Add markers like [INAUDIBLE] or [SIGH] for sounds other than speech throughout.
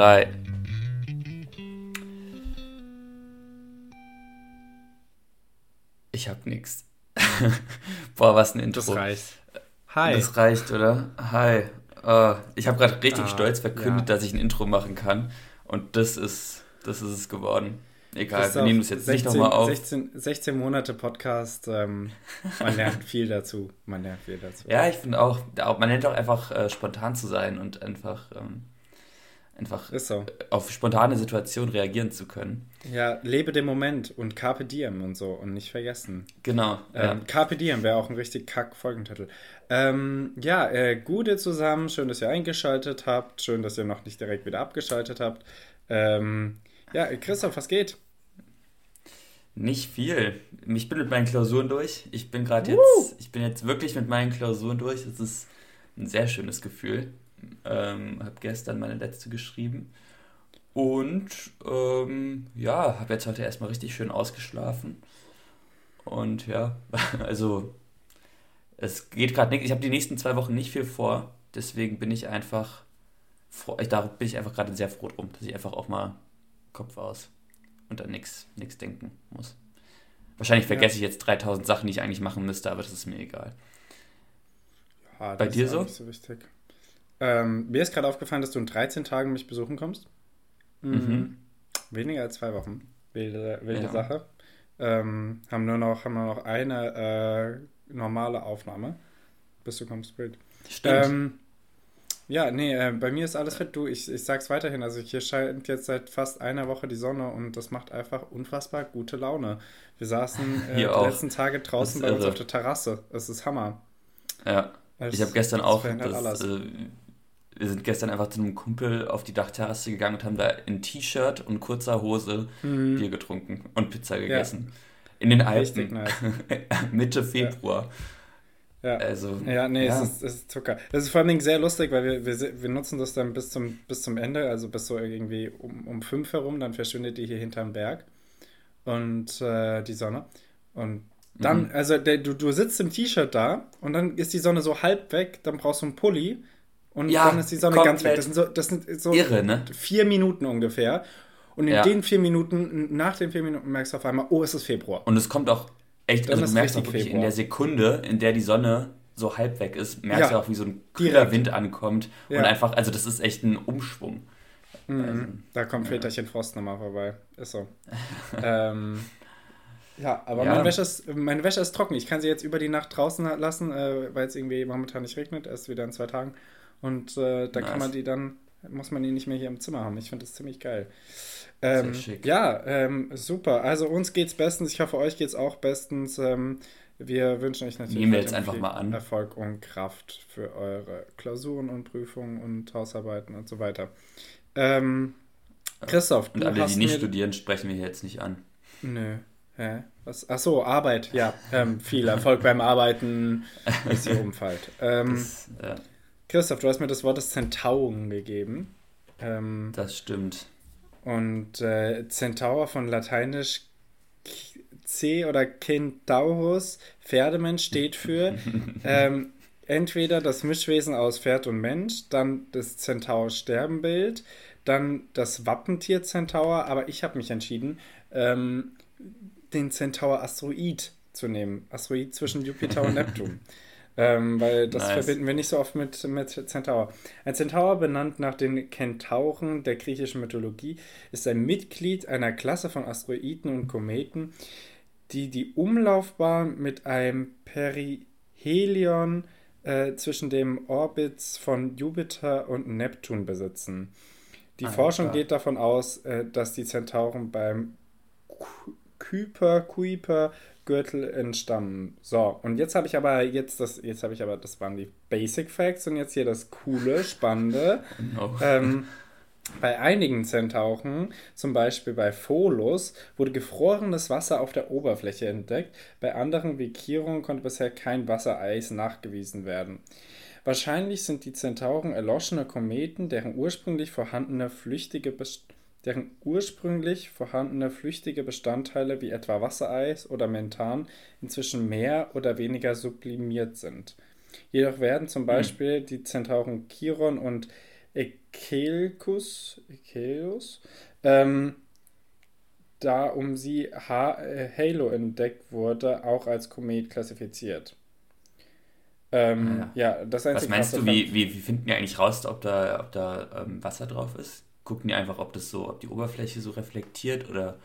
Drei. Ich hab nix. [LAUGHS] Boah, was ein Intro. Das reicht. Hi. Das reicht, oder? Hi. Uh, ich habe gerade richtig ah, stolz verkündet, ja. dass ich ein Intro machen kann. Und das ist, das ist es geworden. Egal, wir nehmen es jetzt 16, nicht nochmal auf. 16, 16 Monate Podcast, ähm, man lernt viel dazu. Man lernt viel dazu. Ja, ich finde auch, man lernt auch einfach äh, spontan zu sein und einfach, ähm, einfach so. auf spontane Situationen reagieren zu können. Ja, lebe den Moment und Carpe Diem und so und nicht vergessen. Genau. Ähm, ja. Carpe Diem wäre auch ein richtig kack Folgentitel. Ähm, ja, äh, Gute zusammen, schön, dass ihr eingeschaltet habt, schön, dass ihr noch nicht direkt wieder abgeschaltet habt. Ähm, ja, Christoph, was geht? Nicht viel. Ich bin mit meinen Klausuren durch. Ich bin gerade jetzt, ich bin jetzt wirklich mit meinen Klausuren durch. Das ist ein sehr schönes Gefühl. Ähm, habe gestern meine letzte geschrieben. Und ähm, ja, habe jetzt heute erstmal richtig schön ausgeschlafen. Und ja, [LAUGHS] also es geht gerade nichts. Ich habe die nächsten zwei Wochen nicht viel vor. Deswegen bin ich einfach, froh, ich, da bin ich einfach gerade sehr froh drum, dass ich einfach auch mal Kopf aus und an nichts denken muss. Wahrscheinlich vergesse ja. ich jetzt 3000 Sachen, die ich eigentlich machen müsste, aber das ist mir egal. Ja, Bei dir so? so ähm, mir ist gerade aufgefallen, dass du in 13 Tagen mich besuchen kommst. Mhm. mhm. Weniger als zwei Wochen. Wilde, wilde ja. Sache. Ähm, haben nur noch, haben nur noch eine äh, normale Aufnahme, bis du kommst, Bild. Stimmt. Ähm, ja, nee, äh, bei mir ist alles fit. Du, ich, ich sag's weiterhin. Also hier scheint jetzt seit fast einer Woche die Sonne und das macht einfach unfassbar gute Laune. Wir saßen [LAUGHS] äh, die auch. letzten Tage draußen bei irre. uns auf der Terrasse. Es ist Hammer. Ja. Es, ich habe gestern auch. Das, äh, wir sind gestern einfach zu einem Kumpel auf die Dachterrasse gegangen und haben da in T-Shirt und kurzer Hose mhm. Bier getrunken und Pizza gegessen. Ja. In den Alpen. Nice. [LAUGHS] Mitte Februar. Ja. Ja. Also, ja, nee, ja. Es, ist, es ist Zucker. Das ist vor allem sehr lustig, weil wir, wir, wir nutzen das dann bis zum, bis zum Ende, also bis so irgendwie um, um fünf herum, dann verschwindet die hier hinterm Berg und äh, die Sonne. Und dann, mhm. also der, du, du sitzt im T-Shirt da und dann ist die Sonne so halb weg, dann brauchst du einen Pulli und ja, dann ist die Sonne ganz weg. Das sind so, das sind so irre, ne? vier Minuten ungefähr. Und in ja. den vier Minuten, nach den vier Minuten merkst du auf einmal, oh, es ist Februar. Und es kommt auch Echt, also du merkst auch wirklich Februar. in der Sekunde, in der die Sonne so halb weg ist, merkst ja. du auch, wie so ein kühler Wind ankommt. Ja. Und einfach, also das ist echt ein Umschwung. Mhm. Also, da kommt. Väterchen Frost nochmal vorbei. Ist so. [LAUGHS] ähm, ja, aber ja. Meine, Wäsche ist, meine Wäsche ist trocken. Ich kann sie jetzt über die Nacht draußen lassen, äh, weil es irgendwie momentan nicht regnet. Erst wieder in zwei Tagen. Und äh, da nice. kann man die dann, muss man die nicht mehr hier im Zimmer haben. Ich finde das ziemlich geil. Ähm, ja, ähm, super. Also uns geht's bestens. Ich hoffe, euch geht's auch bestens. Ähm, wir wünschen euch natürlich jetzt einfach mal an. Erfolg und Kraft für eure Klausuren und Prüfungen und Hausarbeiten und so weiter. Ähm, Christoph, und alle, die nicht studieren, sprechen wir jetzt nicht an. Nö. Hä? Was? Ach so, Arbeit. Ja, ähm, viel Erfolg beim Arbeiten, bis ihr umfallt. Das, ja. Christoph, du hast mir das Wort des Zentauren gegeben. Ähm, das stimmt. Und äh, Centaur von lateinisch C oder Kentaurus, Pferdemensch, steht für [LAUGHS] ähm, entweder das Mischwesen aus Pferd und Mensch, dann das Centaur-Sterbenbild, dann das Wappentier Centaur, aber ich habe mich entschieden, ähm, den Centaur-Asteroid zu nehmen. Asteroid zwischen Jupiter und [LAUGHS] Neptun. Ähm, weil das nice. verbinden wir nicht so oft mit, mit Centaur. Ein Centaur, benannt nach den Kentauren der griechischen Mythologie, ist ein Mitglied einer Klasse von Asteroiden und Kometen, die die Umlaufbahn mit einem Perihelion äh, zwischen dem Orbits von Jupiter und Neptun besitzen. Die Alter. Forschung geht davon aus, äh, dass die Zentauren beim Kuiper, Kuiper Gürtel entstammen. So, und jetzt habe ich aber jetzt das, jetzt habe ich aber, das waren die Basic Facts und jetzt hier das coole, spannende. No. Ähm, bei einigen Zentauren, zum Beispiel bei Pholus, wurde gefrorenes Wasser auf der Oberfläche entdeckt. Bei anderen wie Chiron konnte bisher kein Wassereis nachgewiesen werden. Wahrscheinlich sind die Zentauren erloschene Kometen, deren ursprünglich vorhandene flüchtige Bestandteile deren ursprünglich vorhandene flüchtige Bestandteile wie etwa Wassereis oder Methan inzwischen mehr oder weniger sublimiert sind. Jedoch werden zum hm. Beispiel die Zentauren Chiron und Ekelkus, Ekelus, ähm, da um sie ha äh, Halo entdeckt wurde, auch als Komet klassifiziert. Ähm, ah, ja. ja, das Was meinst du, wie, wie, wie finden die eigentlich raus, ob da, ob da ähm, Wasser drauf ist? Gucken die einfach, ob das so, ob die Oberfläche so reflektiert oder.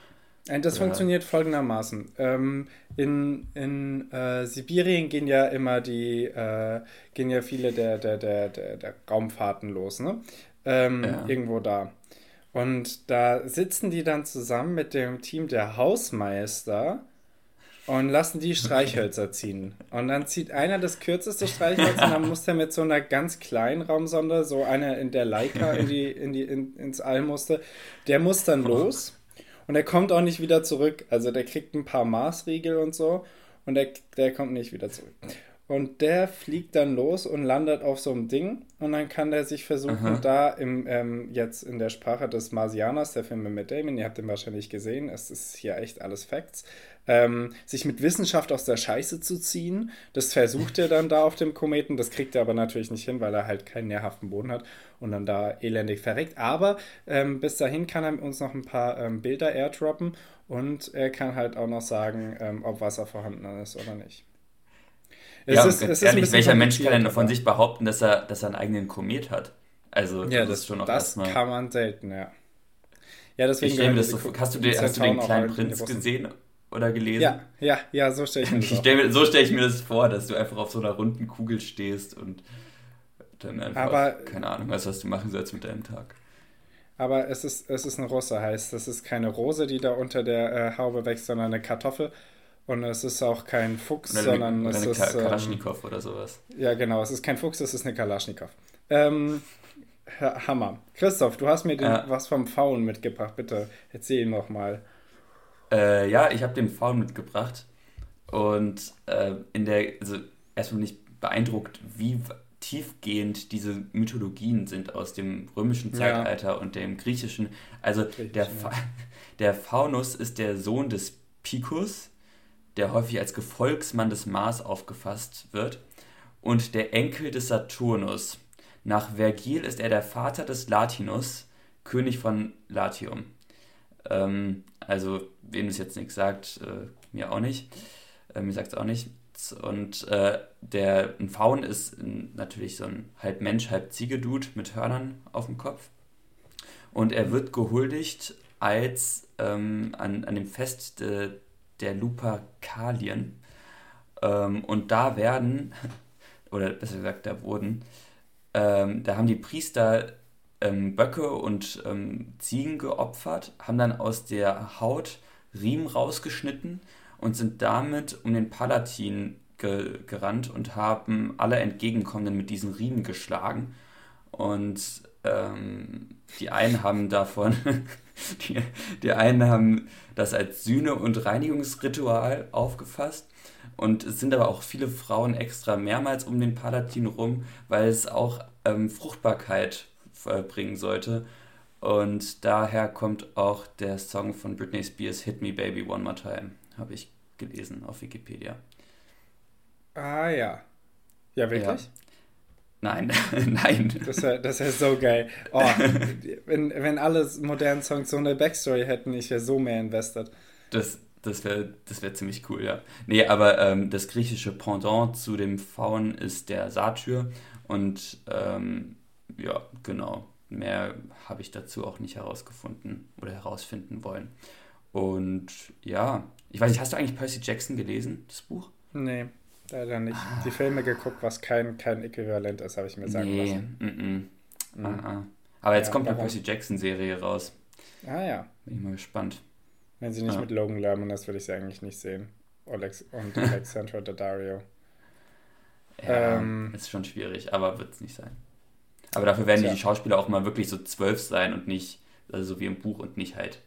Das oder? funktioniert folgendermaßen. Ähm, in in äh, Sibirien gehen ja immer die, äh, gehen ja viele der, der, der, der, der Raumfahrten los, ne? Ähm, ja. Irgendwo da. Und da sitzen die dann zusammen mit dem Team der Hausmeister und lassen die Streichhölzer ziehen. Und dann zieht einer das kürzeste Streichholz und dann muss der mit so einer ganz kleinen Raumsonde, so einer in der Leica in die, in die, in, ins All musste, der muss dann los und er kommt auch nicht wieder zurück. Also der kriegt ein paar Maßriegel und so und der, der kommt nicht wieder zurück. Und der fliegt dann los und landet auf so einem Ding. Und dann kann der sich versuchen, Aha. da im, ähm, jetzt in der Sprache des Marsianers, der Film mit Damon, ihr habt den wahrscheinlich gesehen, es ist hier echt alles Facts, ähm, sich mit Wissenschaft aus der Scheiße zu ziehen. Das versucht er dann da auf dem Kometen. Das kriegt er aber natürlich nicht hin, weil er halt keinen nährhaften Boden hat und dann da elendig verreckt. Aber ähm, bis dahin kann er uns noch ein paar ähm, Bilder airdroppen und er kann halt auch noch sagen, ähm, ob Wasser vorhanden ist oder nicht. Es ja, ist, es ehrlich, welcher Mensch kann denn von sich behaupten, dass er, dass er einen eigenen Komet hat? Also, ja, das, das ist schon noch Das kann man selten, ja. Ja, deswegen. Ich mir das so, hast du, den, hast du den kleinen Prinz gesehen oder gelesen? Ja, ja, ja, so stelle ich mir [LAUGHS] das vor. Stell, so stelle ich mir das vor, dass du einfach auf so einer runden Kugel stehst und dann einfach, aber, keine Ahnung, weißt, was du machen sollst mit deinem Tag. Aber es ist, es ist eine Russe, heißt, das ist keine Rose, die da unter der äh, Haube wächst, sondern eine Kartoffel. Und es ist auch kein Fuchs, oder sondern oder es eine ist. Kalaschnikow ähm, oder sowas. Ja, genau. Es ist kein Fuchs, es ist eine Kalaschnikow. Ähm, Hammer. Christoph, du hast mir den, ja. was vom Faun mitgebracht. Bitte erzähl noch mal. Äh, ja, ich habe den Faun mitgebracht. Und äh, in der, also erstmal bin ich beeindruckt, wie tiefgehend diese Mythologien sind aus dem römischen Zeitalter ja. und dem griechischen. Also Griechisch, der, Fa ja. [LAUGHS] der Faunus ist der Sohn des Picus, der häufig als Gefolgsmann des Mars aufgefasst wird, und der Enkel des Saturnus. Nach Vergil ist er der Vater des Latinus, König von Latium. Ähm, also, wem es jetzt nichts sagt, äh, mir auch nicht. Äh, mir sagt es auch nicht. Und äh, der, ein Faun ist natürlich so ein halb Mensch, halb Ziegedude mit Hörnern auf dem Kopf. Und er wird gehuldigt als ähm, an, an dem Fest de, der Lupercalien. Ähm, und da werden, [LAUGHS] oder besser gesagt, da wurden, ähm, da haben die Priester ähm, Böcke und ähm, Ziegen geopfert, haben dann aus der Haut Riemen rausgeschnitten und sind damit um den Palatin ge gerannt und haben alle Entgegenkommenden mit diesen Riemen geschlagen. Und ähm, die einen haben davon, [LAUGHS] [LAUGHS] die, die einen haben das als Sühne- und Reinigungsritual aufgefasst. Und es sind aber auch viele Frauen extra mehrmals um den Palatin rum, weil es auch ähm, Fruchtbarkeit bringen sollte. Und daher kommt auch der Song von Britney Spears Hit Me Baby One More Time, habe ich gelesen auf Wikipedia. Ah ja. Ja, wirklich? Ja. Nein, [LAUGHS] nein. Das wäre das wär so geil. Oh, [LAUGHS] wenn, wenn alle modernen Songs so eine Backstory hätten, ich wäre so mehr invested. Das, das wäre das wär ziemlich cool, ja. Nee, aber ähm, das griechische Pendant zu dem Faun ist der Satyr. Und ähm, ja, genau. Mehr habe ich dazu auch nicht herausgefunden oder herausfinden wollen. Und ja, ich weiß nicht, hast du eigentlich Percy Jackson gelesen, das Buch? Nee. Leider nicht. Ah. Die Filme geguckt, was kein, kein Äquivalent ist, habe ich mir sagen nee. lassen. Mm -mm. Ah, ah. Aber jetzt ja, kommt eine Percy Jackson-Serie raus. Ah ja. Bin ich mal gespannt. Wenn sie nicht ja. mit Logan Lerman ist, würde ich sie eigentlich nicht sehen. Alex und [LAUGHS] Alexandra Daddario. Ja, ähm, ist schon schwierig, aber wird es nicht sein. Aber dafür werden tja. die Schauspieler auch mal wirklich so zwölf sein und nicht, also so wie im Buch und nicht halt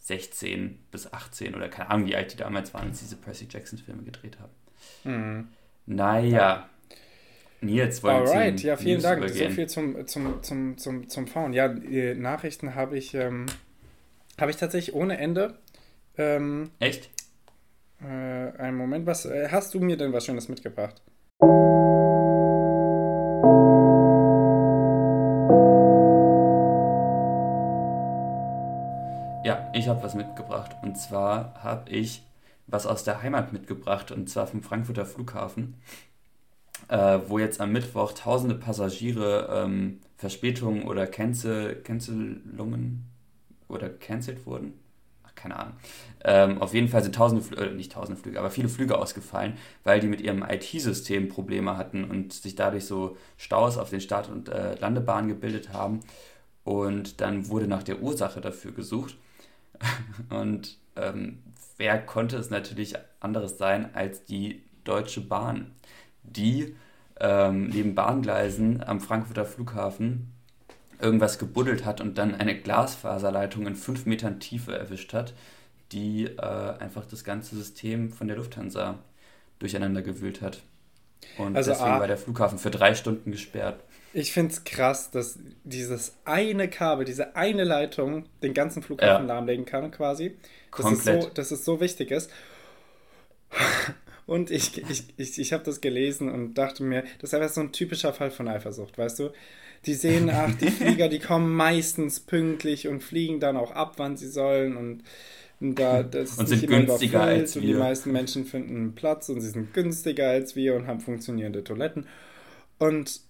16 bis 18 oder keine Ahnung, wie alt die damals waren, als diese Percy Jackson-Filme gedreht haben. Mhm. Naja. Nils wollte Alright, ja, vielen News Dank. Übergehen. So viel zum, zum, zum, zum, zum Faun. Ja, Nachrichten habe ich, ähm, hab ich tatsächlich ohne Ende. Ähm, Echt? Äh, einen Moment, was äh, hast du mir denn was Schönes mitgebracht? Ja, ich habe was mitgebracht. Und zwar habe ich was aus der Heimat mitgebracht, und zwar vom Frankfurter Flughafen, äh, wo jetzt am Mittwoch tausende Passagiere ähm, Verspätungen oder Cancel, Cancelungen oder cancelled wurden. Ach, keine Ahnung. Ähm, auf jeden Fall sind tausende, Flüge, äh, nicht tausende Flüge, aber viele Flüge ausgefallen, weil die mit ihrem IT-System Probleme hatten und sich dadurch so Staus auf den Start- und äh, Landebahnen gebildet haben. Und dann wurde nach der Ursache dafür gesucht. [LAUGHS] und ähm, wer konnte es natürlich anderes sein als die Deutsche Bahn, die ähm, neben Bahngleisen am Frankfurter Flughafen irgendwas gebuddelt hat und dann eine Glasfaserleitung in fünf Metern Tiefe erwischt hat, die äh, einfach das ganze System von der Lufthansa durcheinander gewühlt hat. Und also deswegen A, war der Flughafen für drei Stunden gesperrt. Ich finde es krass, dass dieses eine Kabel, diese eine Leitung den ganzen Flughafen ja. lahmlegen kann, quasi. Komplett. Dass es so, dass es so wichtig ist. [LAUGHS] Und ich, ich, ich, ich habe das gelesen und dachte mir, das ist einfach so ein typischer Fall von Eifersucht, weißt du? Die sehen, ach, die [LAUGHS] Flieger, die kommen meistens pünktlich und fliegen dann auch ab, wann sie sollen und, und da das und sind günstiger als wir. Und die meisten Menschen finden einen Platz und sie sind günstiger als wir und haben funktionierende Toiletten. Und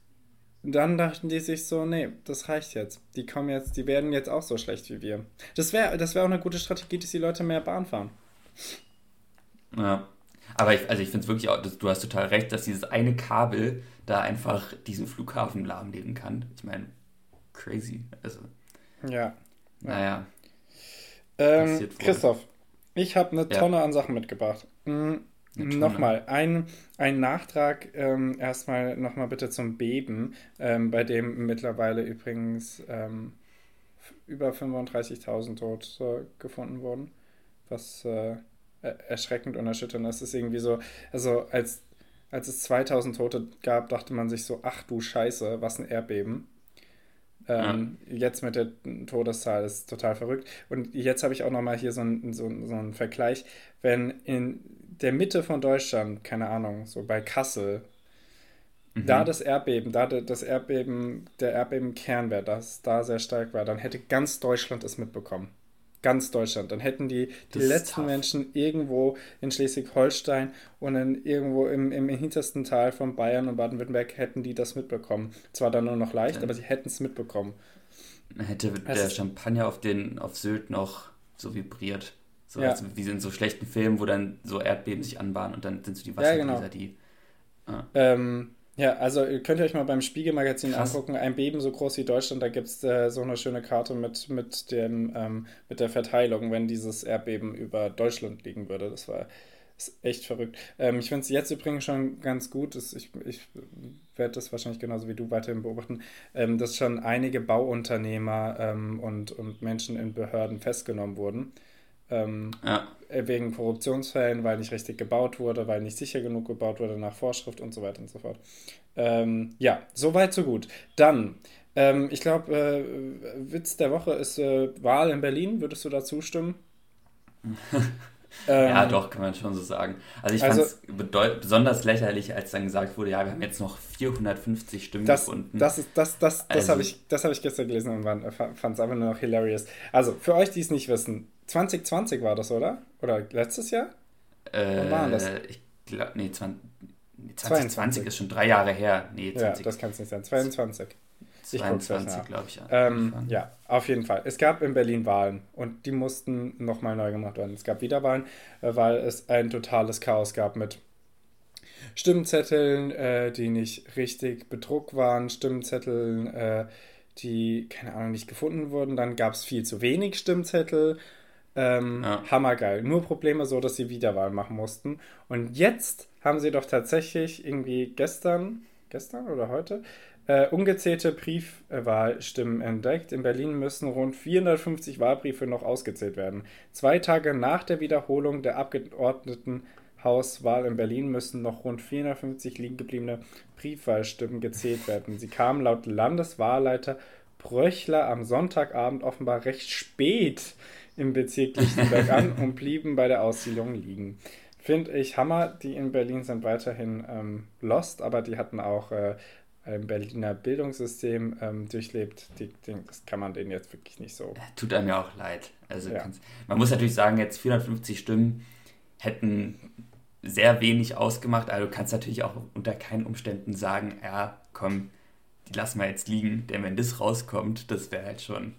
dann dachten die sich so, nee, das reicht jetzt. Die kommen jetzt, die werden jetzt auch so schlecht wie wir. Das wäre das wär auch eine gute Strategie, dass die Leute mehr Bahn fahren. Ja. Aber ich, also ich finde es wirklich auch, du hast total recht, dass dieses eine Kabel da einfach diesen Flughafen lahmlegen kann. Ich meine, crazy. Also. Ja. Naja. Ähm, Christoph, ich habe eine Tonne ja. an Sachen mitgebracht. Mhm. Nochmal, ein, ein Nachtrag ähm, erstmal nochmal bitte zum Beben, ähm, bei dem mittlerweile übrigens ähm, über 35.000 Tote gefunden wurden, was äh, erschreckend und erschütternd ist. Es ist irgendwie so, also als, als es 2000 Tote gab, dachte man sich so, ach du Scheiße, was ein Erdbeben. Ähm, ja. Jetzt mit der Todeszahl ist total verrückt. Und jetzt habe ich auch nochmal hier so einen so, so einen Vergleich. Wenn in der Mitte von Deutschland, keine Ahnung, so bei Kassel, mhm. da das Erdbeben, da das Erdbeben, der Erdbebenkernwert, das da sehr stark war, dann hätte ganz Deutschland es mitbekommen ganz Deutschland. Dann hätten die, die letzten Menschen irgendwo in Schleswig-Holstein und in, irgendwo im, im hintersten Teil von Bayern und Baden-Württemberg hätten die das mitbekommen. Zwar dann nur noch leicht, ja. aber sie hätten es mitbekommen. Hätte also der Champagner auf, den, auf Sylt noch so vibriert. So ja. also wie in so schlechten Filmen, wo dann so Erdbeben sich anbahnen und dann sind so die Wassergläser, ja, genau. die. Ah. Ähm, ja, also könnt ihr euch mal beim Spiegelmagazin Krass. angucken, ein Beben so groß wie Deutschland, da gibt es äh, so eine schöne Karte mit, mit, dem, ähm, mit der Verteilung, wenn dieses Erdbeben über Deutschland liegen würde. Das war ist echt verrückt. Ähm, ich finde es jetzt übrigens schon ganz gut, dass ich, ich werde das wahrscheinlich genauso wie du weiterhin beobachten, ähm, dass schon einige Bauunternehmer ähm, und, und Menschen in Behörden festgenommen wurden. Ähm, ja. Äh, wegen Korruptionsfällen, weil nicht richtig gebaut wurde, weil nicht sicher genug gebaut wurde nach Vorschrift und so weiter und so fort. Ähm, ja, so weit, so gut. Dann, ähm, ich glaube, äh, Witz der Woche ist äh, Wahl in Berlin. Würdest du da zustimmen? [LAUGHS] ja, doch, kann man schon so sagen. Also ich fand es also, besonders lächerlich, als dann gesagt wurde, ja, wir haben jetzt noch 450 Stimmen das, gefunden. Das, ist, das, das, das also, habe ich, hab ich gestern gelesen und fand es einfach nur noch hilarious. Also, für euch, die es nicht wissen, 2020 war das, oder? Oder letztes Jahr? Äh, Wann war das? Ich glaube, nee, 20, 2020 ist schon drei Jahre her. Nee, 20. Ja, das kann es nicht sein. 22. 22, glaube ich. Ähm, ja, auf jeden Fall. Es gab in Berlin Wahlen und die mussten nochmal neu gemacht werden. Es gab wieder Wahlen, äh, weil es ein totales Chaos gab mit Stimmzetteln, äh, die nicht richtig bedruckt waren, Stimmzetteln, äh, die, keine Ahnung, nicht gefunden wurden. Dann gab es viel zu wenig Stimmzettel ähm, ja. Hammergeil. Nur Probleme so, dass sie Wiederwahl machen mussten. Und jetzt haben sie doch tatsächlich irgendwie gestern, gestern oder heute, äh, ungezählte Briefwahlstimmen entdeckt. In Berlin müssen rund 450 Wahlbriefe noch ausgezählt werden. Zwei Tage nach der Wiederholung der Abgeordnetenhauswahl in Berlin müssen noch rund 450 liegen gebliebene Briefwahlstimmen gezählt werden. Sie kamen laut Landeswahlleiter Bröchler am Sonntagabend offenbar recht spät im Bezirk Lichtenberg an [LAUGHS] und blieben bei der Aussiedlung liegen. Finde ich Hammer. Die in Berlin sind weiterhin ähm, lost, aber die hatten auch äh, einem Berliner Bildungssystem ähm, durchlebt, die, die, das kann man denen jetzt wirklich nicht so. Tut einem ja auch leid. Also ja. man muss natürlich sagen, jetzt 450 Stimmen hätten sehr wenig ausgemacht. Also du kannst natürlich auch unter keinen Umständen sagen, ja, komm, die lassen wir jetzt liegen, denn wenn das rauskommt, das wäre halt schon,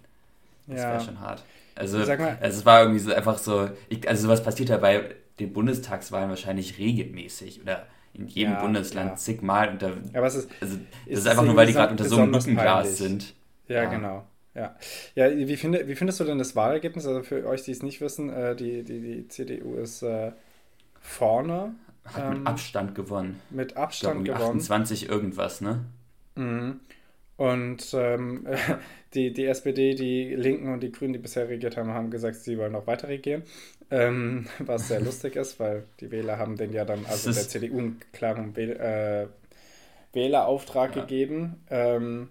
das ja. wäre schon hart. Also, mal, also es war irgendwie so einfach so, ich, also sowas passiert ja bei den Bundestagswahlen wahrscheinlich regelmäßig oder in jedem ja, Bundesland ja. zigmal. Und da, Aber es ist, also, das ist, einfach nur, weil die gerade unter so einem Lückenglas sind. Ja, ja, genau. Ja, ja wie, finde, wie findest du denn das Wahlergebnis? Also für euch, die es nicht wissen, äh, die, die, die CDU ist äh, vorne. Hat mit ähm, Abstand gewonnen. Mit Abstand ich glaub, gewonnen. 28 irgendwas, ne? Mhm. Und ähm, [LAUGHS] die, die SPD, die Linken und die Grünen, die bisher regiert haben, haben gesagt, sie wollen noch weiter regieren. Ähm, [LAUGHS] was sehr lustig ist, weil die Wähler haben den ja dann, also der CDU einen klaren Wähl äh, Wählerauftrag ja. gegeben. Ähm,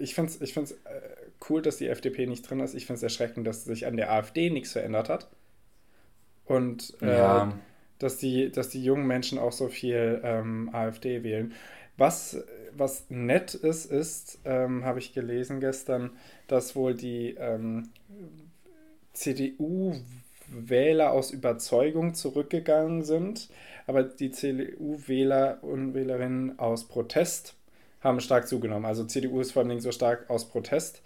ich finde es ich find's, äh, cool, dass die FDP nicht drin ist. Ich finde es erschreckend, dass sich an der AfD nichts verändert hat. Und äh, ja. dass, die, dass die jungen Menschen auch so viel ähm, AfD wählen. Was, was nett ist, ist, ähm, habe ich gelesen gestern, dass wohl die ähm, CDU-Wähler aus Überzeugung zurückgegangen sind, aber die CDU-Wähler und Wählerinnen aus Protest haben stark zugenommen. Also CDU ist vor allem so stark aus Protest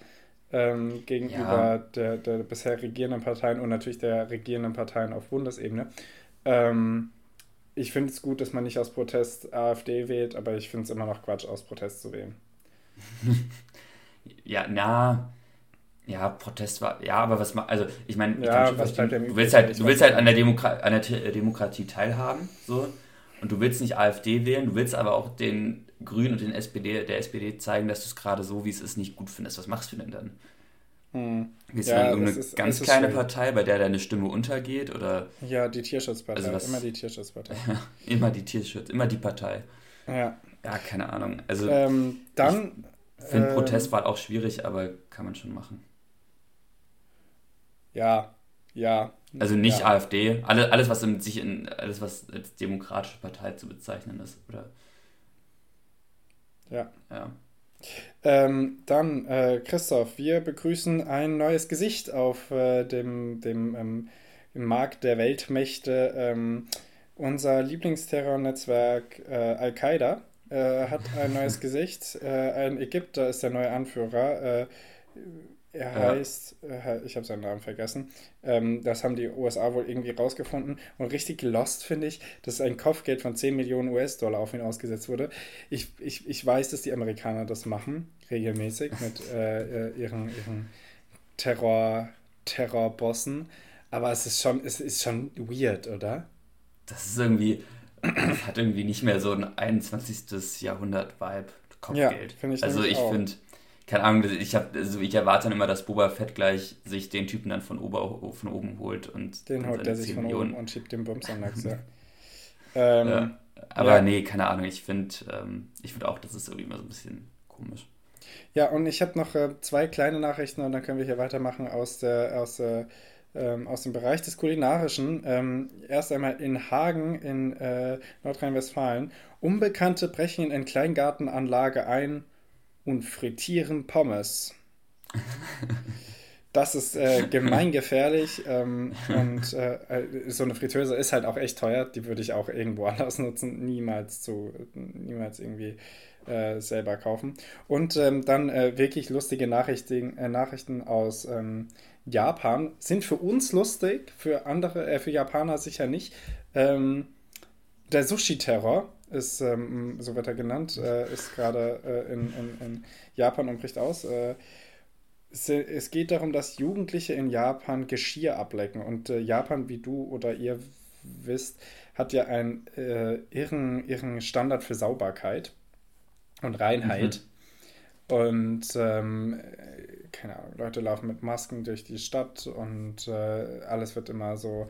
ähm, gegenüber ja. der, der bisher regierenden Parteien und natürlich der regierenden Parteien auf Bundesebene. Ähm, ich finde es gut, dass man nicht aus Protest AfD wählt, aber ich finde es immer noch Quatsch, aus Protest zu wählen. [LAUGHS] ja, na, ja, Protest war, ja, aber was, also ich meine, ja, du willst halt, du willst halt an der, Demokra an der Demokratie teilhaben, so, und du willst nicht AfD wählen, du willst aber auch den Grünen und den SPD, der SPD zeigen, dass du es gerade so, wie es ist, nicht gut findest. Was machst du denn dann? Hm. Gehst ja, du dann irgendeine ist, ganz kleine. Partei, bei der deine Stimme untergeht? Oder? Ja, die Tierschutzpartei. Also was, immer die Tierschutzpartei. Ja, [LAUGHS] immer die Tierschutz, immer die Partei. Ja. Ja, keine Ahnung. Also ähm, dann. Ich finde ähm, Protestwahl auch schwierig, aber kann man schon machen. Ja, ja. Also nicht ja. AfD, alles, alles was in, sich in alles was als demokratische Partei zu bezeichnen ist, oder? Ja. Ja. Ähm, dann, äh, Christoph, wir begrüßen ein neues Gesicht auf äh, dem, dem ähm, Markt der Weltmächte. Ähm, unser Lieblingsterrornetzwerk äh, Al-Qaida äh, hat ein neues [LAUGHS] Gesicht. Äh, ein Ägypter ist der neue Anführer. Er heißt, ja. äh, ich habe seinen Namen vergessen. Ähm, das haben die USA wohl irgendwie rausgefunden. Und richtig lost finde ich, dass ein Kopfgeld von 10 Millionen US-Dollar auf ihn ausgesetzt wurde. Ich, ich, ich weiß, dass die Amerikaner das machen, regelmäßig mit äh, äh, ihren, ihren Terror, Terrorbossen. Aber es ist schon, es ist schon weird, oder? Das ist irgendwie, hat irgendwie nicht mehr so ein 21. Jahrhundert-Vibe. Kopfgeld. Ja, ich Also ich finde keine Ahnung, ich, hab, also ich erwarte dann immer, dass Boba Fett gleich sich den Typen dann von, Ober, von oben holt. und Den holt er sich von Millionen. oben und schiebt den Bums an Lachs, ja. ähm, ja. Aber ja. nee, keine Ahnung, ich finde ähm, find auch, das ist irgendwie immer so ein bisschen komisch. Ja, und ich habe noch äh, zwei kleine Nachrichten und dann können wir hier weitermachen aus, der, aus, äh, ähm, aus dem Bereich des Kulinarischen. Ähm, erst einmal in Hagen in äh, Nordrhein-Westfalen. Unbekannte brechen in Kleingartenanlage ein und frittieren Pommes. [LAUGHS] Das ist äh, gemeingefährlich ähm, und äh, äh, so eine Fritteuse ist halt auch echt teuer. Die würde ich auch irgendwo [LAUGHS] anders nutzen, niemals zu, niemals irgendwie äh, selber kaufen. Und ähm, dann äh, wirklich lustige Nachrichten, äh, Nachrichten aus ähm, Japan sind für uns lustig, für andere, für Japaner sicher nicht. Ähm, der Sushi-Terror ist, ähm, so wird er genannt, äh, ist gerade äh, in, in, in, Japan und bricht aus. Äh, es, es, geht darum, dass Jugendliche in Japan Geschirr ablecken. Und äh, Japan, wie du oder ihr wisst, hat ja einen äh, irren, irren Standard für Sauberkeit und Reinheit. Mhm. Und ähm, keine Ahnung, Leute laufen mit Masken durch die Stadt und äh, alles wird immer so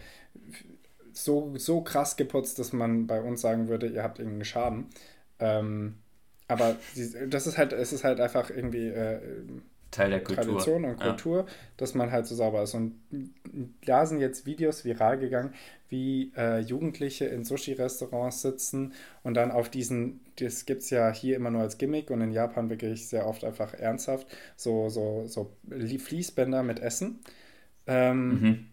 so, so krass geputzt, dass man bei uns sagen würde, ihr habt irgendeinen Schaden. Ähm, aber das ist halt, es ist halt einfach irgendwie, äh, Teil der Kultur. Tradition und Kultur, ja. dass man halt so sauber ist. Und da sind jetzt Videos viral gegangen, wie äh, Jugendliche in Sushi-Restaurants sitzen und dann auf diesen, das gibt es ja hier immer nur als Gimmick und in Japan wirklich sehr oft einfach ernsthaft, so, so, so Fließbänder mit Essen. Ähm, mhm.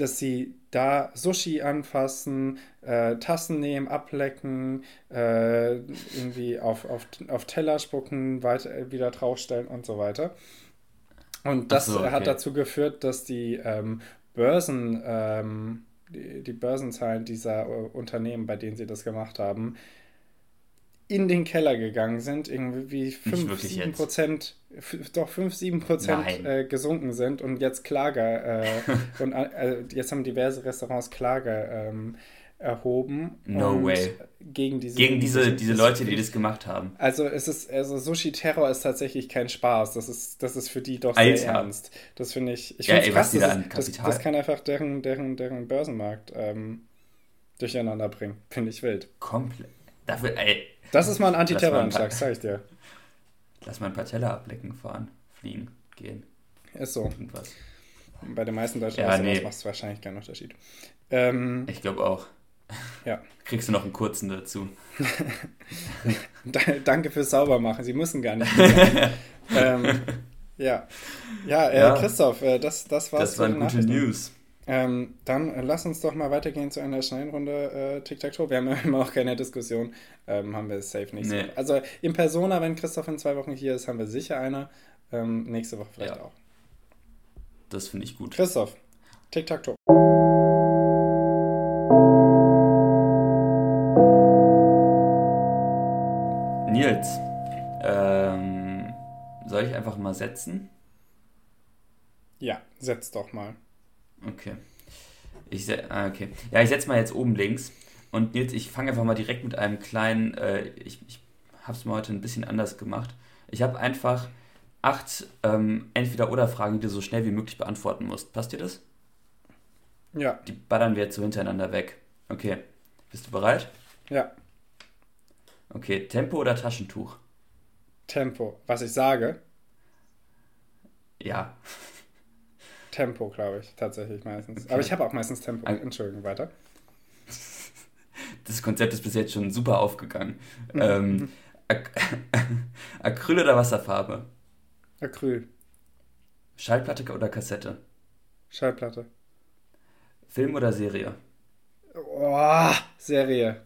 Dass sie da Sushi anfassen, äh, Tassen nehmen, ablecken, äh, irgendwie auf, auf, auf Teller spucken, weiter, wieder draufstellen und so weiter. Und das so, okay. hat dazu geführt, dass die ähm, Börsen, ähm, die, die Börsenzahlen dieser äh, Unternehmen, bei denen sie das gemacht haben, in den Keller gegangen sind, irgendwie 5, 7 Prozent, doch 5, 7 Prozent äh, gesunken sind und jetzt Klage, äh, und äh, jetzt haben diverse Restaurants Klage ähm, erhoben. No way. Gegen diese, gegen diese, diese Leute, die das gemacht haben. Also es ist, also Sushi-Terror ist tatsächlich kein Spaß. Das ist, das ist für die doch Alter. sehr ernst. Das finde ich. Ich ja, finde krass, das, ist, das, das, kann einfach deren, deren, deren Börsenmarkt ähm, durcheinander bringen. Finde ich wild. Komplett. Dafür, ey, das ist mal ein Antiterroranschlag, sag ich dir. Lass mal ein paar Teller ablecken, fahren, fliegen, gehen. Ist so. Irgendwas. Bei den meisten deutschen ja, nee. macht es wahrscheinlich keinen Unterschied. Ähm, ich glaube auch. Ja. Kriegst du noch einen kurzen dazu? [LAUGHS] Danke fürs Saubermachen. Sie müssen gar nicht. [LAUGHS] ähm, ja. Ja, äh, ja, Christoph, äh, das, das war's. Das waren gute News. Ähm, dann äh, lass uns doch mal weitergehen zu einer schnellen Runde äh, Tic-Tac-Toe. Wir haben ja [LAUGHS] immer noch keine Diskussion. Ähm, haben wir safe nicht nee. so. Also in Persona, wenn Christoph in zwei Wochen hier ist, haben wir sicher eine. Ähm, nächste Woche vielleicht ja. auch. Das finde ich gut. Christoph, Tic-Tac-Toe. Nils, ähm, soll ich einfach mal setzen? Ja, setz doch mal. Okay. Ich, ah, okay. Ja, ich setze mal jetzt oben links. Und jetzt, ich fange einfach mal direkt mit einem kleinen, äh, ich, ich habe es mal heute ein bisschen anders gemacht. Ich habe einfach acht ähm, Entweder-Oder-Fragen, die du so schnell wie möglich beantworten musst. Passt dir das? Ja. Die ballern wir jetzt so hintereinander weg. Okay. Bist du bereit? Ja. Okay, Tempo oder Taschentuch? Tempo. Was ich sage? Ja. Tempo, glaube ich, tatsächlich meistens. Okay. Aber ich habe auch meistens Tempo. Entschuldigung, weiter. Das Konzept ist bis jetzt schon super aufgegangen. Mhm. Ähm, Ac [LAUGHS] Acryl oder Wasserfarbe? Acryl. Schallplatte oder Kassette? Schallplatte. Film oder Serie? Oh, Serie.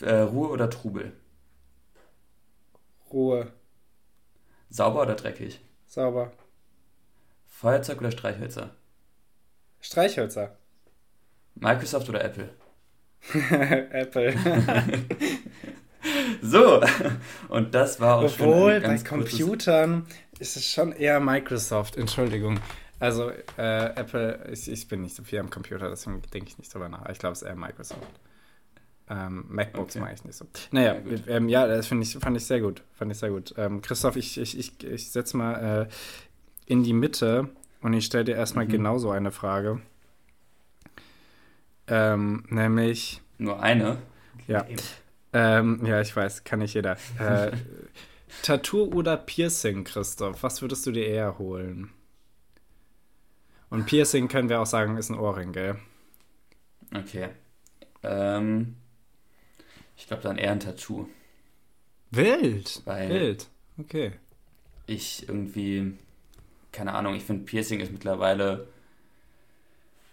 Äh, Ruhe oder Trubel? Ruhe. Sauber oder dreckig? Sauber. Feuerzeug oder Streichhölzer? Streichhölzer. Microsoft oder Apple? [LAUGHS] Apple. [LAUGHS] so, und das war auch Obwohl, schon bei Computern ist es schon eher Microsoft, Entschuldigung. Also äh, Apple, ich, ich bin nicht so viel am Computer, deswegen denke ich nicht drüber nach. Ich glaube, es ist eher Microsoft. Ähm, MacBooks okay. mache ich nicht so. Naja, ja, ähm, ja das ich, fand ich sehr gut. Fand ich sehr gut. Ähm, Christoph, ich, ich, ich, ich setze mal äh, in die Mitte und ich stelle dir erstmal mhm. genauso eine Frage. Ähm, nämlich. Nur eine? Ja. Ähm, ja, ich weiß, kann nicht jeder. Äh, [LAUGHS] Tattoo oder Piercing, Christoph? Was würdest du dir eher holen? Und Piercing können wir auch sagen, ist ein Ohrring, gell? Okay. Ähm, ich glaube dann eher ein Tattoo. Wild. Weil Wild. Okay. Ich irgendwie keine Ahnung, ich finde Piercing ist mittlerweile.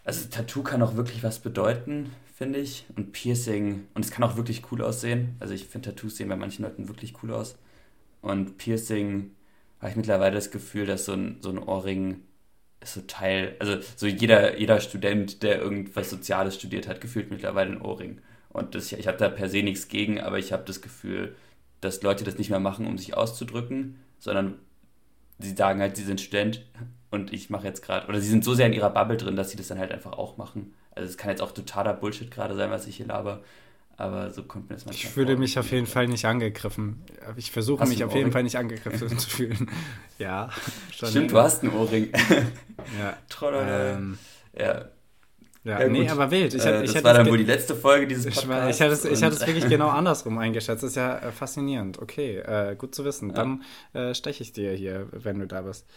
Also Tattoo kann auch wirklich was bedeuten, finde ich. Und Piercing, und es kann auch wirklich cool aussehen. Also ich finde Tattoos sehen bei manchen Leuten wirklich cool aus. Und Piercing habe ich mittlerweile das Gefühl, dass so ein, so ein Ohrring ist so Teil, also so jeder, jeder Student, der irgendwas Soziales studiert hat, gefühlt mittlerweile ein Ohrring. Und das, ich habe da per se nichts gegen, aber ich habe das Gefühl, dass Leute das nicht mehr machen, um sich auszudrücken, sondern sie sagen halt, sie sind Student und ich mache jetzt gerade, oder sie sind so sehr in ihrer Bubble drin, dass sie das dann halt einfach auch machen. Also es kann jetzt auch totaler Bullshit gerade sein, was ich hier laber, aber so kommt mir das manchmal Ich fühle vor. mich auf jeden Fall nicht angegriffen. Ich versuche mich auf jeden Fall nicht angegriffen zu fühlen. [LAUGHS] Ja. Stimmt, du hast einen Ohrring. ja. [LAUGHS] Trollere. Ähm, ja. Ja, ja nee, aber wild. Ich, äh, ich das war dann wohl die letzte Folge dieses Podcasts. Ich, ich, hatte, es, ich hatte es wirklich genau [LAUGHS] andersrum eingeschätzt. Das ist ja äh, faszinierend. Okay, äh, gut zu wissen. Ja. Dann äh, steche ich dir hier, wenn du da bist.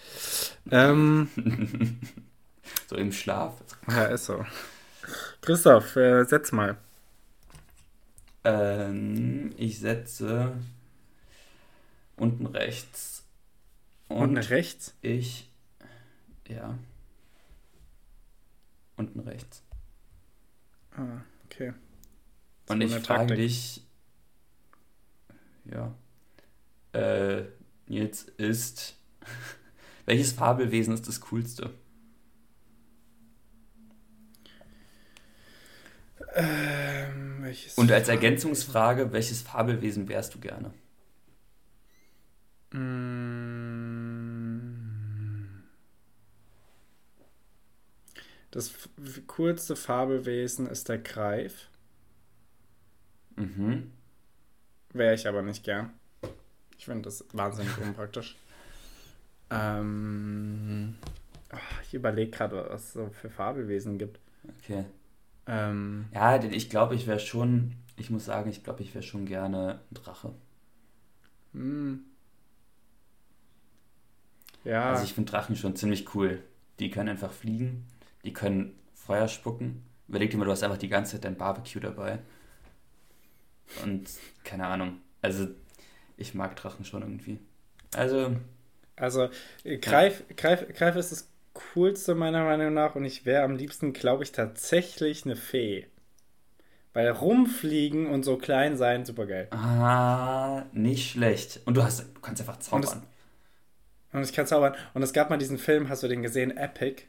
Ähm, [LAUGHS] so im Schlaf. Ja, ist so. Christoph, äh, setz mal. Ähm, ich setze unten rechts. Und unten rechts? Ich, ja. Unten rechts. Ah, okay. Das Und ich frage dich, ja, äh, Nils, ist, [LAUGHS] welches Fabelwesen ist das coolste? Ähm, Und als Ergänzungsfrage, welches Fabelwesen wärst du gerne? Mm. Das coolste Fabelwesen ist der Greif. Mhm. Wäre ich aber nicht gern. Ich finde das wahnsinnig [LAUGHS] unpraktisch. Ähm, oh, ich überlege gerade, was es so für Fabelwesen gibt. Okay. Ähm, ja, ich glaube, ich wäre schon, ich muss sagen, ich glaube, ich wäre schon gerne ein Drache. Hm. Ja. Also ich finde Drachen schon ziemlich cool. Die können einfach fliegen, die können Feuer spucken. Überleg dir mal, du hast einfach die ganze Zeit dein Barbecue dabei. Und keine Ahnung. Also ich mag Drachen schon irgendwie. Also. Also Greif, ja. Greif, Greif ist das coolste meiner Meinung nach und ich wäre am liebsten, glaube ich, tatsächlich eine Fee. Weil rumfliegen und so klein sein, super geil. Ah, nicht schlecht. Und du hast, du kannst einfach zaubern. Und, ich kann zaubern. Und es gab mal diesen Film, hast du den gesehen? Epic.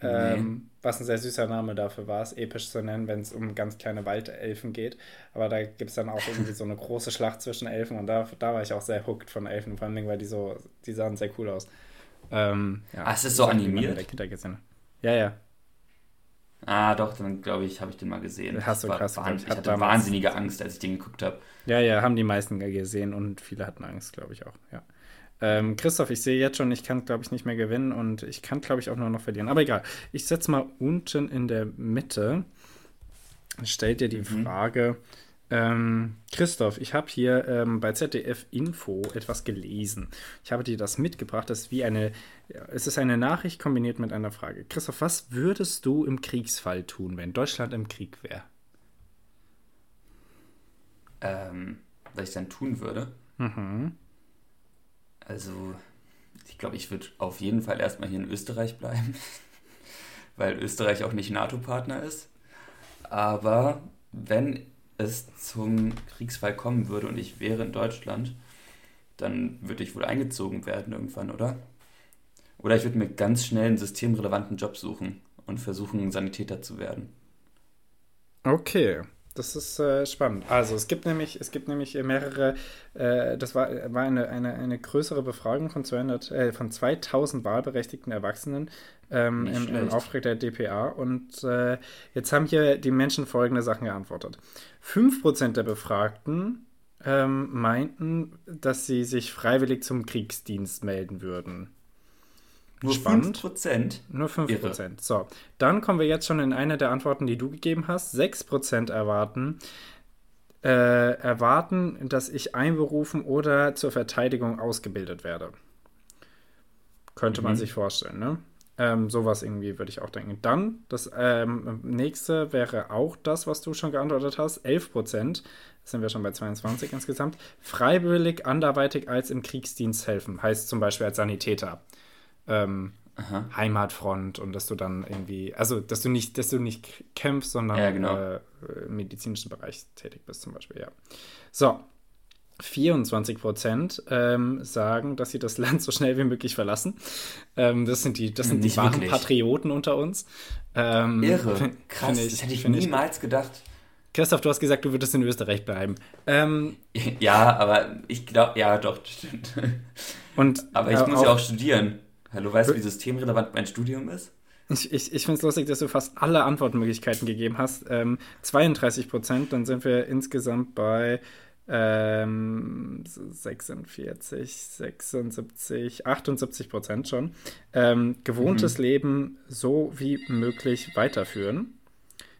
Nee. Ähm, was ein sehr süßer Name dafür war, es episch zu nennen, wenn es um ganz kleine Waldelfen geht. Aber da gibt es dann auch irgendwie so eine [LAUGHS] große Schlacht zwischen Elfen und da, da war ich auch sehr hooked von Elfen, vor allem, weil die so, die sahen sehr cool aus. Ähm, ja, ah, ist das so animiert? Ja, ja. Ah, doch, dann glaube ich, habe ich den mal gesehen. Hast du krass wahn, Ich hatte wahnsinnige Angst, als ich den geguckt habe. Ja, ja, haben die meisten gesehen und viele hatten Angst, glaube ich auch, ja. Ähm, Christoph, ich sehe jetzt schon, ich kann, glaube ich, nicht mehr gewinnen und ich kann, glaube ich, auch nur noch verlieren. Aber egal. Ich setze mal unten in der Mitte. Stellt dir die mhm. Frage, ähm, Christoph, ich habe hier ähm, bei ZDF Info etwas gelesen. Ich habe dir das mitgebracht. Das ist wie eine, es ist eine Nachricht kombiniert mit einer Frage. Christoph, was würdest du im Kriegsfall tun, wenn Deutschland im Krieg wäre? Ähm, was ich dann tun würde? Mhm. Also, ich glaube, ich würde auf jeden Fall erstmal hier in Österreich bleiben, [LAUGHS] weil Österreich auch nicht NATO-Partner ist. Aber wenn es zum Kriegsfall kommen würde und ich wäre in Deutschland, dann würde ich wohl eingezogen werden irgendwann, oder? Oder ich würde mir ganz schnell einen systemrelevanten Job suchen und versuchen, Sanitäter zu werden. Okay, das ist äh, spannend. Also es gibt nämlich, es gibt nämlich mehrere, äh, das war, war eine, eine, eine größere Befragung von, 200, äh, von 2000 wahlberechtigten Erwachsenen ähm, im, im, Auftrag der DPA und äh, jetzt haben hier die Menschen folgende Sachen geantwortet. 5% der Befragten ähm, meinten, dass sie sich freiwillig zum Kriegsdienst melden würden. Nur Spannend. 5%? Nur 5%. Irre. So, dann kommen wir jetzt schon in eine der Antworten, die du gegeben hast. 6% erwarten, äh, erwarten, dass ich einberufen oder zur Verteidigung ausgebildet werde. Könnte mhm. man sich vorstellen, ne? Ähm, sowas irgendwie würde ich auch denken. Dann, das ähm, nächste wäre auch das, was du schon geantwortet hast. 11 Prozent, sind wir schon bei 22 insgesamt, freiwillig anderweitig als im Kriegsdienst helfen. Heißt zum Beispiel als Sanitäter ähm, Heimatfront und dass du dann irgendwie, also dass du nicht, dass du nicht kämpfst, sondern ja, genau. äh, im medizinischen Bereich tätig bist zum Beispiel, ja. So, 24 Prozent ähm, sagen, dass sie das [LAUGHS] Land so schnell wie möglich verlassen. Ähm, das sind die, das sind die wahren Patrioten unter uns. Ähm, Irre, [LAUGHS] krass, ich, das hätte ich niemals ich, gedacht. Christoph, du hast gesagt, du würdest in Österreich bleiben. Ähm, [LAUGHS] ja, aber ich glaube, ja, doch, stimmt. Und, aber ich äh, muss ja auch studieren. Weißt du, wie systemrelevant mein Studium ist? Ich, ich, ich finde es lustig, dass du fast alle Antwortmöglichkeiten gegeben hast. Ähm, 32 Prozent, dann sind wir insgesamt bei ähm, 46, 76, 78 Prozent schon, ähm, gewohntes mhm. Leben so wie möglich weiterführen.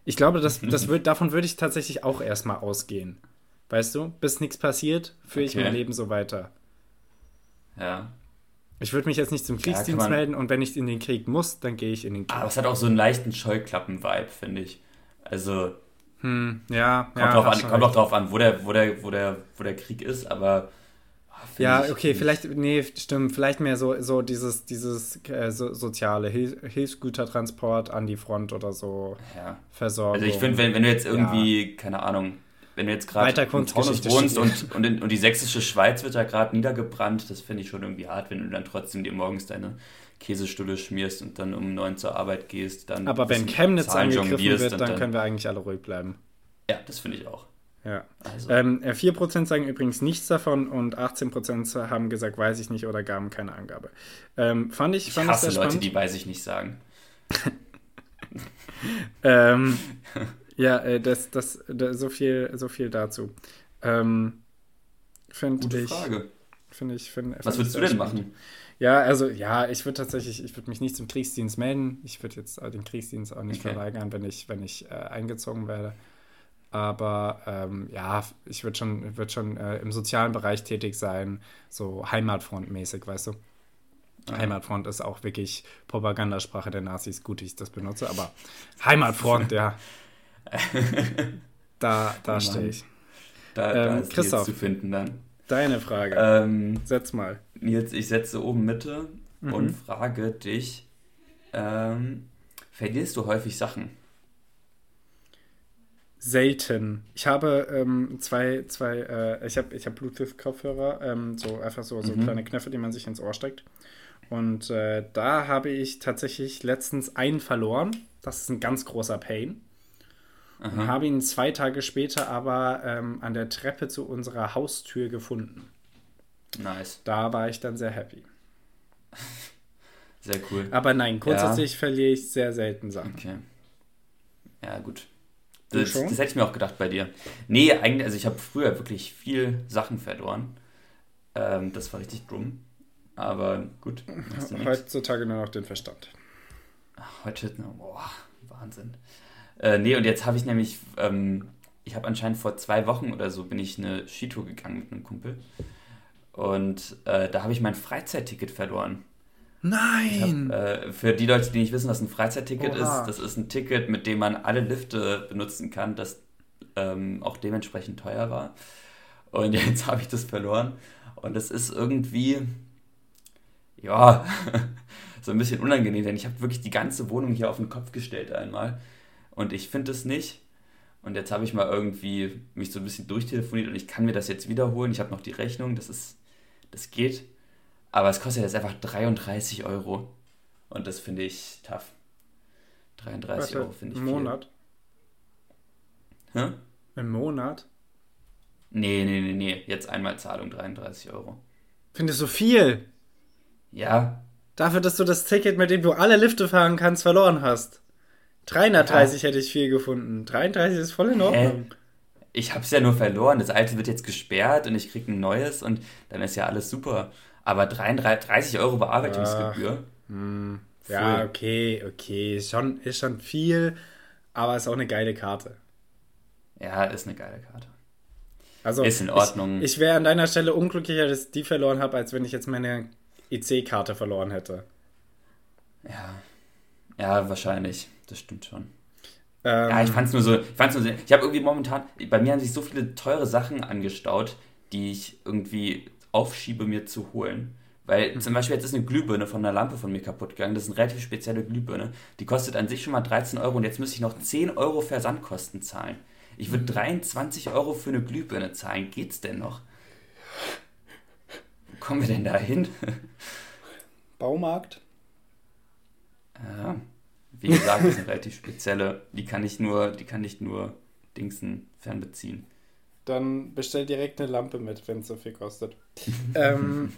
Ich glaube, das, das [LAUGHS] wird, davon würde ich tatsächlich auch erstmal ausgehen. Weißt du, bis nichts passiert, führe okay. ich mein Leben so weiter. Ja. Ich würde mich jetzt nicht zum Kriegsdienst ja, melden und wenn ich in den Krieg muss, dann gehe ich in den Krieg. Aber es hat auch so einen leichten Scheuklappen-Vibe, finde ich. Also. Hm, ja, kommt, ja, drauf an, kommt auch drauf an, wo der, wo, der, wo, der, wo der Krieg ist, aber. Oh, ja, ich, okay, vielleicht, nee, stimmt, vielleicht mehr so, so dieses, dieses äh, so, soziale Hilf Hilfsgütertransport an die Front oder so. Ja. Versorgung. Also ich finde, wenn, wenn du jetzt irgendwie, ja. keine Ahnung, wenn du jetzt gerade in Taunus wohnst und, und, in, und die sächsische Schweiz wird da gerade niedergebrannt, das finde ich schon irgendwie hart, wenn du dann trotzdem dir morgens deine Käsestulle schmierst und dann um neun zur Arbeit gehst. Dann Aber wenn Chemnitz angegriffen wird, dann, dann, können wir eigentlich alle ruhig bleiben. Ja, das finde ich auch. Ja. Also. Ähm, 4% äh, sagen übrigens nichts davon und 18% haben gesagt, weiß ich nicht oder gaben keine Angabe. Ähm, fand ich, fand ich hasse Leute, spannend. die weiß ich nicht sagen. [LAUGHS] ähm, [LAUGHS] ja, äh, das, das, das, so, viel, so viel dazu. Ähm, Finde ich. Frage. Find ich find, Was würdest du denn spannend. machen? Ja, also ja, ich würde tatsächlich, ich würde mich nicht zum Kriegsdienst melden. Ich würde jetzt den Kriegsdienst auch nicht okay. verweigern, wenn ich, wenn ich äh, eingezogen werde. Aber ähm, ja, ich würde schon, würd schon äh, im sozialen Bereich tätig sein, so Heimatfront-mäßig, weißt du? Ja. Heimatfront ist auch wirklich Propagandasprache der Nazis, gut, ich das benutze, aber Heimatfront, [LAUGHS] ja. [LAUGHS] da da oh stehe ich. Da, da ähm, ist Christoph, zu finden dann. Deine Frage. Ähm, Setz mal. Nils, ich setze oben Mitte mhm. und frage dich, ähm, verlierst du häufig Sachen? Selten. Ich habe ähm, zwei, zwei, äh, ich habe ich hab Bluetooth-Kopfhörer, ähm, so einfach so, so mhm. kleine Knöpfe, die man sich ins Ohr steckt. Und äh, da habe ich tatsächlich letztens einen verloren. Das ist ein ganz großer Pain. Aha. Und habe ihn zwei Tage später aber ähm, an der Treppe zu unserer Haustür gefunden. Nice. Da war ich dann sehr happy. Sehr cool. Aber nein, grundsätzlich ja. verliere ich sehr selten Sachen. Okay. Ja, gut. Das, das, hätte ich mir auch gedacht bei dir. Nee, eigentlich, also ich habe früher wirklich viel Sachen verloren. Ähm, das war richtig dumm. Aber gut. Heutzutage nur noch den Verstand. Heute, boah, Wahnsinn. Äh, nee, und jetzt habe ich nämlich, ähm, ich habe anscheinend vor zwei Wochen oder so bin ich eine Skitour gegangen mit einem Kumpel. Und äh, da habe ich mein Freizeitticket verloren. Nein! Hab, äh, für die Leute, die nicht wissen, was ein Freizeitticket Oha. ist, das ist ein Ticket, mit dem man alle Lifte benutzen kann, das ähm, auch dementsprechend teuer war. Und [LAUGHS] jetzt habe ich das verloren. Und das ist irgendwie, ja, [LAUGHS] so ein bisschen unangenehm, denn ich habe wirklich die ganze Wohnung hier auf den Kopf gestellt einmal und ich finde es nicht. Und jetzt habe ich mal irgendwie mich so ein bisschen durchtelefoniert und ich kann mir das jetzt wiederholen. Ich habe noch die Rechnung, das ist, das geht. Aber es kostet jetzt einfach 33 Euro. Und das finde ich tough. 33 Warte, Euro finde ich Im Monat? Hä? Im Monat? Nee, nee, nee, nee. Jetzt einmal Zahlung 33 Euro. Findest du viel? Ja. Dafür, dass du das Ticket, mit dem du alle Lifte fahren kannst, verloren hast. 330 ja. hätte ich viel gefunden. 33 ist voll in Ordnung. Hä? Ich habe es ja nur verloren. Das alte wird jetzt gesperrt und ich kriege ein neues und dann ist ja alles super. Aber 33 Euro Bearbeitungsgebühr. Hm. Ja, okay, okay. Ist schon, ist schon viel, aber ist auch eine geile Karte. Ja, ist eine geile Karte. Also, ist in Ordnung. Ich, ich wäre an deiner Stelle unglücklicher, dass ich die verloren habe, als wenn ich jetzt meine EC-Karte verloren hätte. Ja. Ja, wahrscheinlich das stimmt schon. Ähm, ja, ich fand's nur so, ich fand's nur so, ich habe irgendwie momentan, bei mir haben sich so viele teure Sachen angestaut, die ich irgendwie aufschiebe, mir zu holen. Weil mhm. zum Beispiel jetzt ist eine Glühbirne von einer Lampe von mir kaputt gegangen. Das ist eine relativ spezielle Glühbirne. Die kostet an sich schon mal 13 Euro und jetzt müsste ich noch 10 Euro Versandkosten zahlen. Ich würde 23 mhm. Euro für eine Glühbirne zahlen. Geht's denn noch? Wo kommen wir denn da hin? Baumarkt? Ja. Wie gesagt, das eine relativ spezielle. Die kann ich nur, die kann ich nur Dingsen fernbeziehen. Dann bestell direkt eine Lampe mit, wenn es so viel kostet. [LAUGHS] ähm,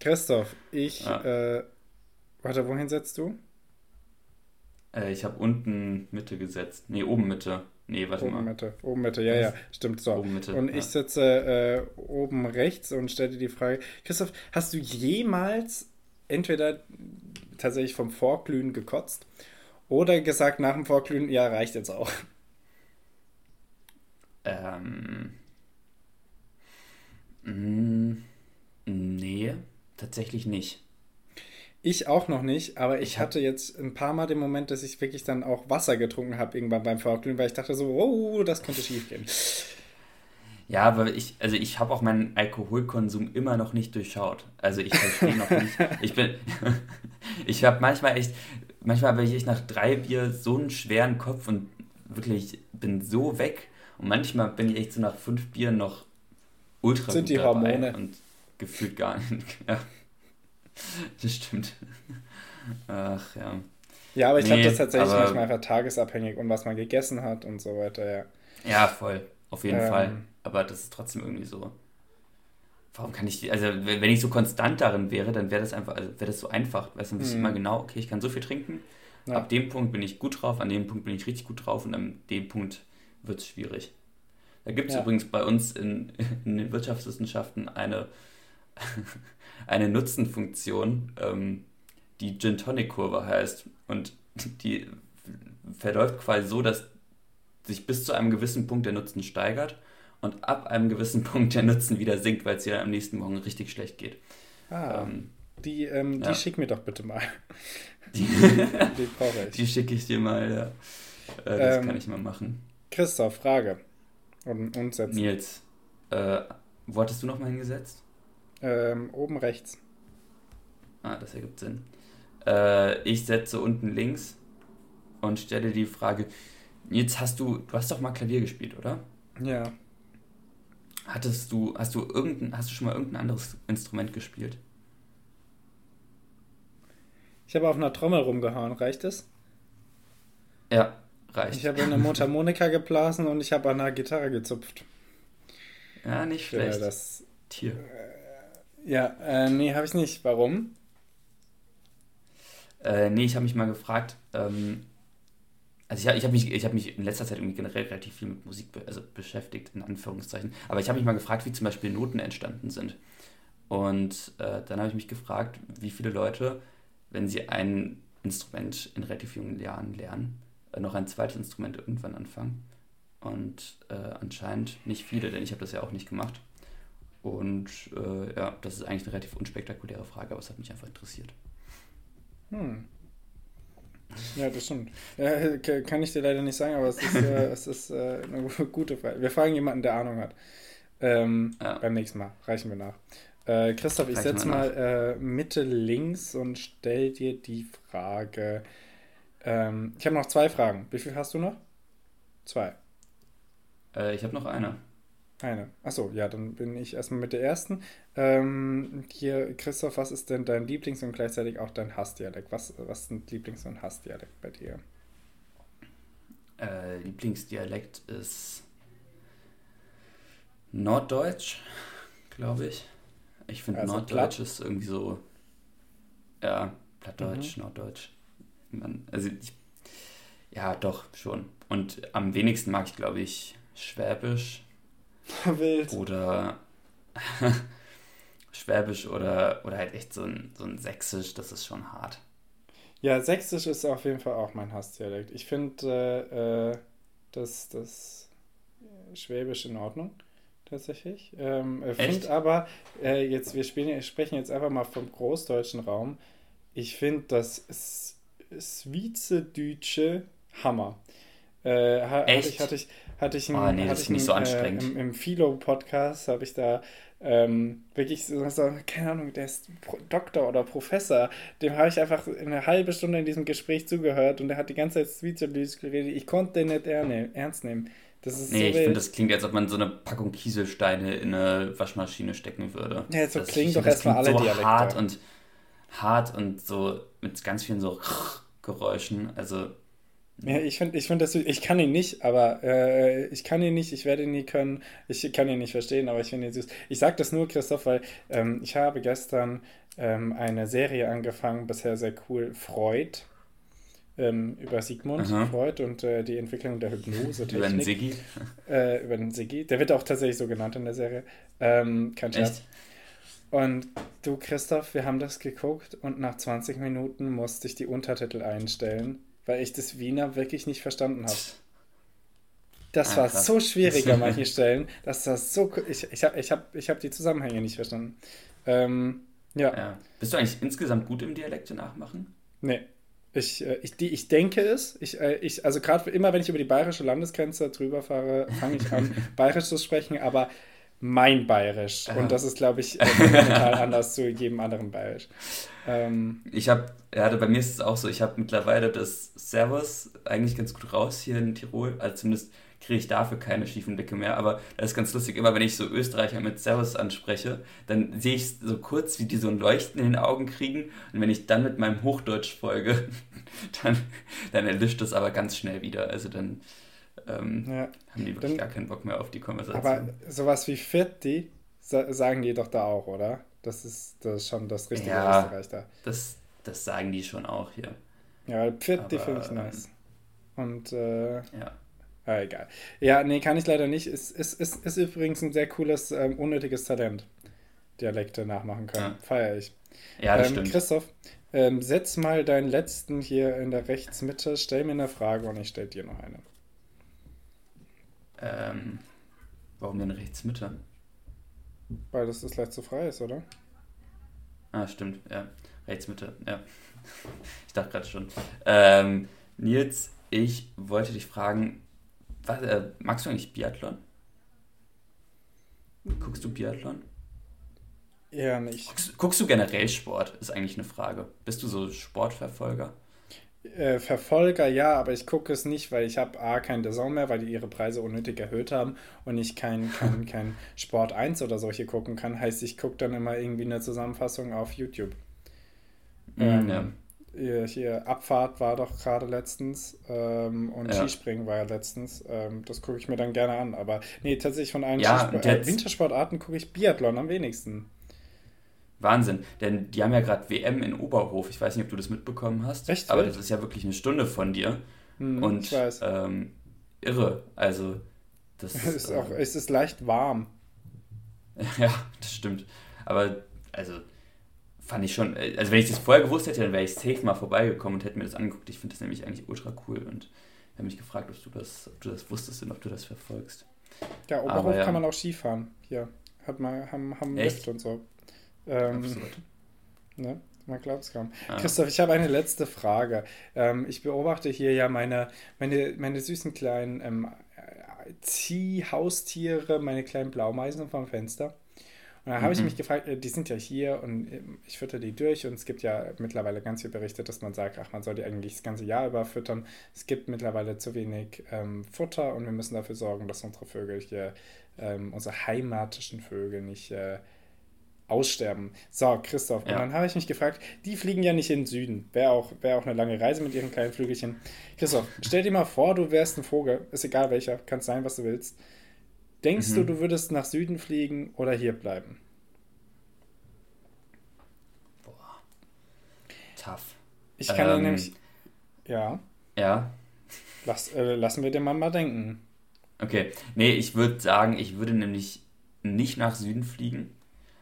Christoph, ich. Ja. Äh, warte, wohin setzt du? Äh, ich habe unten Mitte gesetzt. Nee, oben Mitte. Nee, warte oben mal. Mitte. Oben Mitte, ja, ja, stimmt so. Oben Mitte, und ich sitze äh, oben rechts und stelle dir die Frage, Christoph, hast du jemals entweder tatsächlich vom Vorglühen gekotzt oder gesagt nach dem Vorglühen, ja, reicht jetzt auch? Ähm. mm, Nee, tatsächlich nicht. Ich auch noch nicht, aber ich hatte jetzt ein paar Mal den Moment, dass ich wirklich dann auch Wasser getrunken habe irgendwann beim Vorglühen, weil ich dachte so, oh, das könnte schief gehen. Ja, aber ich, also ich habe auch meinen Alkoholkonsum immer noch nicht durchschaut. Also ich verstehe noch nicht. [LAUGHS] Ich bin, [LAUGHS] ich habe manchmal echt, manchmal habe ich nach drei Bier so einen schweren Kopf und wirklich bin so weg. Und manchmal bin ich echt so nach fünf Bieren noch ultra Sind die Hormone. und gefühlt gar [LAUGHS] nicht. Ja, das stimmt. Ach ja. Ja, aber ich glaube, Nee, das ist tatsächlich aber- manchmal einfach tagesabhängig und was man gegessen hat und so weiter, ja. Ja, voll. Auf jeden Ähm. Fall. Aber das ist trotzdem irgendwie so. Warum kann ich, also wenn ich so konstant darin wäre, dann wäre das einfach, also wäre das so einfach. Weißt du, dann wüsste ich Mhm. immer genau, okay, ich kann so viel trinken. Ja. Ab dem Punkt bin ich gut drauf, an dem Punkt bin ich richtig gut drauf und an dem Punkt wird es schwierig. Da gibt es Ja. übrigens bei uns in, [LAUGHS] in den Wirtschaftswissenschaften eine, [LAUGHS] eine Nutzenfunktion, ähm, die Gin Tonic Kurve heißt. Und die verläuft quasi so, dass sich bis zu einem gewissen Punkt der Nutzen steigert und ab einem gewissen [LAUGHS] Punkt der Nutzen wieder sinkt, weil es dir dann am nächsten Morgen richtig schlecht geht. Ah, Ähm, die, ähm, die ja. schick mir doch bitte mal. [LAUGHS] die Die ich. [LAUGHS] die schicke ich dir mal, ja. Äh, das Ähm, kann ich mal machen. Christoph, Frage. Und, und setzen. Nils, äh, wo hattest du noch mal hingesetzt? Ähm, oben rechts. Ah, das ergibt Sinn. Äh, ich setze unten links und stelle die Frage, jetzt hast du, du hast doch mal Klavier gespielt, oder? Ja. Hattest du, hast du irgendein, hast du schon mal irgendein anderes Instrument gespielt? Ich habe auf einer Trommel rumgehauen, reicht es? Ja, reicht. Ich habe eine Mundharmonika geblasen und ich habe an einer Gitarre gezupft. ja, nicht schlecht. das. Tier. Ja, äh, nee, habe ich nicht. Warum? Äh, nee, ich habe mich mal gefragt, ähm, also ich, ich habe mich, ich hab mich in letzter Zeit irgendwie generell relativ viel mit Musik be also beschäftigt, in Anführungszeichen. Aber ich habe mich mal gefragt, wie zum Beispiel Noten entstanden sind. Und äh, dann habe ich mich gefragt, wie viele Leute, wenn sie ein Instrument in relativ jungen Jahren lernen, äh, noch ein zweites Instrument irgendwann anfangen. Und äh, anscheinend nicht viele, denn ich habe das ja auch nicht gemacht. Und äh, ja, das ist eigentlich eine relativ unspektakuläre Frage, aber es hat mich einfach interessiert. Hm. Ja, das stimmt. Ja, kann ich dir leider nicht sagen, aber es ist, äh, [LAUGHS] es ist äh, eine gu- gute Frage. Wir fragen jemanden, der Ahnung hat. Ähm, Ja. Beim nächsten Mal. Reichen wir nach. Äh, Christoph, ich setze mal äh, Mitte links und stell dir die Frage. Ähm, ich habe noch zwei Fragen. Wie viel hast du noch? Zwei. Äh, ich habe noch eine. Eine. Achso, ja, dann bin ich erstmal mit der ersten. Ähm, hier, Christoph, was ist denn dein Lieblings- und gleichzeitig auch dein Hassdialekt? Was, was sind Lieblings- und Hassdialekt bei dir? Äh, Lieblingsdialekt ist Norddeutsch, glaube ich. Ich finde Also Norddeutsch platt? ist irgendwie so, ja, Plattdeutsch, Norddeutsch. Man, also ich, ja, doch, schon. Und am wenigsten mag ich, glaube ich, Schwäbisch [LAUGHS] Wild. oder [LAUGHS] Schwäbisch oder, oder halt echt so ein, so ein Sächsisch, das ist schon hart. Ja, Sächsisch ist auf jeden Fall auch mein Hassdialekt. Ich finde äh, äh, das, das Schwäbisch in Ordnung, tatsächlich. Ähm, äh, finde aber, äh, jetzt, wir spielen, sprechen jetzt einfach mal vom großdeutschen Raum. Ich finde das Schweizerdeutsche Hammer. Äh, ha- hatte Echt? ich, hatte ich, hatte ich, Oh, einen- nee, das hatte ist ich nicht so einen, anstrengend. Äh, Im im Philo-Podcast habe ich da ähm, wirklich so, so, keine Ahnung, der ist Pro Doktor oder Professor, dem habe ich einfach eine halbe Stunde in diesem Gespräch zugehört und der hat die ganze Zeit Schweizerdeutsch geredet. Ich konnte den nicht ernst nehmen. Das ist Nee, so ich finde, das klingt, als ob man so eine Packung Kieselsteine in eine Waschmaschine stecken würde. Ja, so das, klingen doch erstmal alle so Dialekte. hart und hart und so mit ganz vielen so Geräuschen. Also, Ja, ich finde, ich finde das, ich kann ihn nicht, aber äh, ich kann ihn nicht, ich werde ihn nie können, ich kann ihn nicht verstehen, aber ich finde ihn süß. Ich sage das nur, Christoph, weil ähm, ich habe gestern ähm, eine Serie angefangen, bisher sehr cool, Freud. ähm, über Sigmund Aha. Freud und äh, die Entwicklung der Hypnose-Technik. [LAUGHS] Über den Siggi? Äh, über den Siggi. Der wird auch tatsächlich so genannt in der Serie. Ähm, kein Scherz. Und du, Christoph, wir haben das geguckt und nach 20 Minuten musste ich die Untertitel einstellen, weil ich das Wiener wirklich nicht verstanden habe. Das ah, war so schwierig an manchen [LAUGHS] Stellen. Das war so. Ich, ich habe ich hab, ich hab die Zusammenhänge nicht verstanden. Ähm, ja. ja. Bist du eigentlich insgesamt gut im Dialekte nachmachen? Nee. Ich, äh, ich, die, ich denke es. Ich, äh, ich, also gerade immer, wenn ich über die bayerische Landesgrenze drüber fahre, fange ich an, [LAUGHS] bayerisch zu sprechen, aber mein Bayerisch. Und das ist, glaube ich, total [LAUGHS] anders zu jedem anderen Bayerisch. Ähm, ich habe, ja, bei mir ist es auch so, ich habe mittlerweile das Servus eigentlich ganz gut raus hier in Tirol, also zumindest kriege ich dafür keine schiefen Blicke mehr. Aber das ist ganz lustig. Immer wenn ich so Österreicher mit Servus anspreche, dann sehe ich so kurz, wie die so ein Leuchten in den Augen kriegen. Und wenn ich dann mit meinem Hochdeutsch folge, [LAUGHS] dann, dann erlischt das aber ganz schnell wieder. Also dann ähm, ja. haben die wirklich dann, gar keinen Bock mehr auf die Konversation. Aber sowas wie Fetti sagen die doch da auch, oder? Das ist, das ist schon das richtige ja, Österreich da. Das, das sagen die schon auch hier. Ja, Pfitti finde ich nice. Und äh, ja. Ah, egal. Ja, nee, kann ich leider nicht. Ist, ist, ist, ist übrigens ein sehr cooles, ähm, unnötiges Talent. Dialekte nachmachen können. Ja. Feier ich. Ja, das ähm, stimmt. Christoph, ähm, setz mal deinen letzten hier in der Rechtsmitte, stell mir eine Frage und ich stell dir noch eine. Ähm, warum denn Rechtsmitte? Weil das das letzte frei ist, oder? Ah, stimmt, ja. Rechtsmitte, ja. [LAUGHS] ich dachte gerade schon. Ähm, Nils, ich wollte dich fragen, was, äh, magst du eigentlich Biathlon? Guckst du Biathlon? Ja, nicht. Guckst, guckst, du generell Sport? Ist eigentlich eine Frage. Bist du so Sportverfolger? Äh, Verfolger ja, aber ich gucke es nicht, weil ich habe A, kein Saison mehr, weil die ihre Preise unnötig erhöht haben und ich kein, [LAUGHS] kein, kein Sport 1 oder solche gucken kann. Heißt, ich gucke dann immer irgendwie eine Zusammenfassung auf YouTube. Mm, ähm, ja hier, hier Abfahrt war doch gerade letztens ähm, und ja. Skispringen war ja letztens. Ähm, das gucke ich mir dann gerne an. Aber nee, tatsächlich von allen ja, äh, Wintersportarten gucke ich Biathlon am wenigsten. Wahnsinn, denn die haben ja gerade WM in Oberhof. Ich weiß nicht, ob du das mitbekommen hast. Echt? Aber das ist ja wirklich eine Stunde von dir. Hm, und ich weiß. Ähm, irre. Also, das [LAUGHS] ist. auch, äh, es ist leicht warm. [LAUGHS] ja, das stimmt. Aber, also fand ich schon, äh, also wenn ich das vorher gewusst hätte, dann wäre ich safe mal vorbeigekommen und hätte mir das angeguckt. Ich finde das nämlich eigentlich ultra cool und habe mich gefragt, ob du das, ob du das wusstest und ob du das verfolgst. Ja, Oberhof ja. kann man auch Skifahren. Hier. Hat man, haben, haben Lift und so. Ähm, Ne? Man glaubt es kaum. Ah. Christoph, ich habe eine letzte Frage. Ähm, ich beobachte hier ja meine, meine, meine süßen kleinen ähm, Ziehhaustiere, meine kleinen Blaumeisen vom Fenster. Und da habe ich mhm. mich gefragt, äh, die sind ja hier und ähm, ich fütter die durch und es gibt ja mittlerweile ganz viele Berichte, dass man sagt, ach, man soll die eigentlich das ganze Jahr über füttern. Es gibt mittlerweile zu wenig ähm, Futter und wir müssen dafür sorgen, dass unsere Vögel hier, ähm, unsere heimatischen Vögel nicht äh, aussterben. So, Christoph, ja. und dann habe ich mich gefragt, die fliegen ja nicht in den Süden. Wäre auch, wär auch eine lange Reise mit ihren kleinen Flügelchen. Christoph, stell dir mal vor, du wärst ein Vogel, ist egal welcher, kannst sein, was du willst. Denkst mhm. du, du würdest nach Süden fliegen oder hier bleiben? Boah. Tough. Ich kann ähm, nämlich. Ja. Ja. Lass, äh, lassen wir dir mal mal denken. Okay. Nee, ich würde sagen, ich würde nämlich nicht nach Süden fliegen.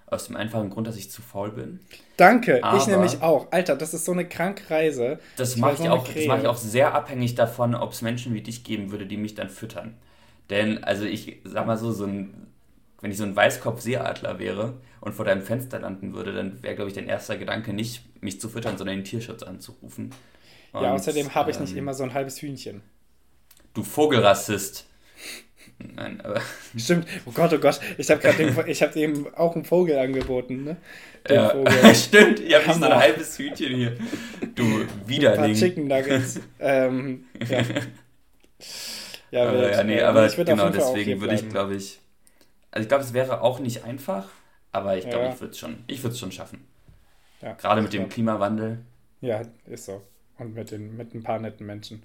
Aus dem einfachen Grund, dass ich zu faul bin. Danke, Aber ich nämlich auch. Alter, das ist so eine kranke Reise. Das mache ich, so ich, mach ich auch sehr abhängig davon, ob es Menschen wie dich geben würde, die mich dann füttern. Denn, also ich sag mal so, so ein, wenn ich so ein Weißkopf-Seeadler wäre und vor deinem Fenster landen würde, dann wäre, glaube ich, dein erster Gedanke nicht, mich zu füttern, sondern den Tierschutz anzurufen. Und, ja, außerdem habe ich ähm, nicht immer so ein halbes Hühnchen. Du Vogelrassist. Nein, aber. [LAUGHS] Stimmt. Oh Gott, oh Gott. Ich habe gerade hab dem auch einen Vogel angeboten, ne? Den ja. Vogel. [LAUGHS] Stimmt, ich habe so ein halbes Hühnchen hier. Du Widerling. Ein paar Chicken Nuggets. ähm, ja. [LAUGHS] Ja, aber, ja, nee, aber genau deswegen würde ich, glaube ich. Also ich glaube, es wäre auch nicht einfach, aber ich glaube, ja. ich würde es schon, schon schaffen. Ja, Gerade mit dem Klimawandel. Ja, ist so. Und mit, den, mit ein paar netten Menschen.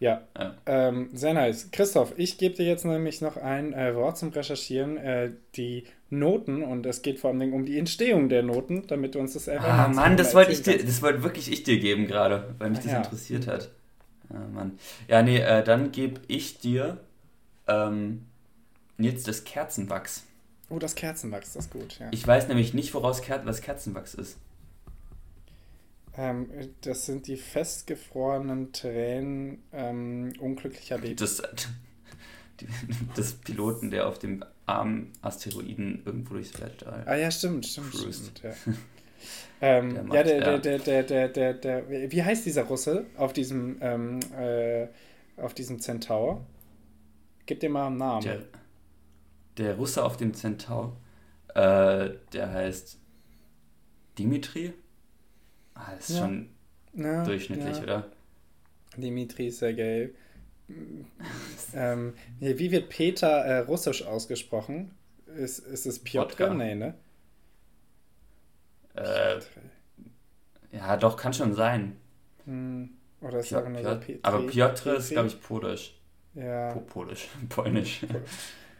Ja, ja. Ähm, sehr nice. Christoph, ich gebe dir jetzt nämlich noch ein äh, Wort zum Recherchieren. Äh, die Noten, und es geht vor allem um die Entstehung der Noten, damit du uns das einfach Ah, Mann, das wollte ich dir, das wollte wirklich ich dir geben gerade, weil mich das ja. interessiert hat. Ja, Mann. Ja, nee, äh, dann gebe ich dir ähm, jetzt das Kerzenwachs. Oh, das Kerzenwachs, das ist gut, ja. Ich weiß nämlich nicht, woraus Ker was Kerzenwachs ist. Ähm, das sind die festgefrorenen Tränen ähm, unglücklicher Babys. Das, des Piloten, der auf dem armen Asteroiden irgendwo durchs Weltall. Ah ja, stimmt, stimmt, stimmt. Ja. [LAUGHS] ähm, der macht, ja, der, ja. Der, der, der, der, der, wie heißt dieser Russe auf diesem, ähm, äh, auf diesem Centaur? Gib dir mal einen Namen. Der, der Russe auf dem Centaur, äh, der heißt Dimitri. Ah, das ist ja. schon ja, durchschnittlich, oder? Dimitri Sergei. [LAUGHS] ähm, wie wird Peter äh, russisch ausgesprochen? Ist, ist es Piotr? Nee, ne? Äh, ja, doch, kann schon sein. Hm. Oder ist Piotr, so Petri, Aber Piotr ist, glaube ich, Polisch. Ja. Po Polisch, [LAUGHS] Polnisch.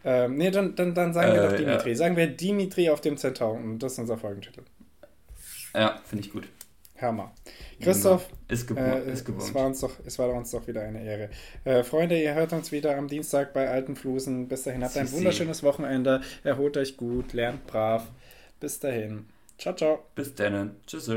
ähm, nee, dann, dann, dann sagen wir äh, doch Dimitri. Ja. Sagen wir Dimitri auf dem Zentaur. Und das ist unser Folgentitel. Ja, finde ich gut. Hammer. Christoph, ist, gebo äh, ist gewohnt. Es war, uns doch, es war uns doch wieder eine Ehre. Äh, Freunde, ihr hört uns wieder am Dienstag bei Alten Flusen. Bis dahin, habt ein wunderschönes Wochenende. Erholt euch gut, lernt brav. Bis dahin. Ciao, ciao. Bis dann. Tschüss.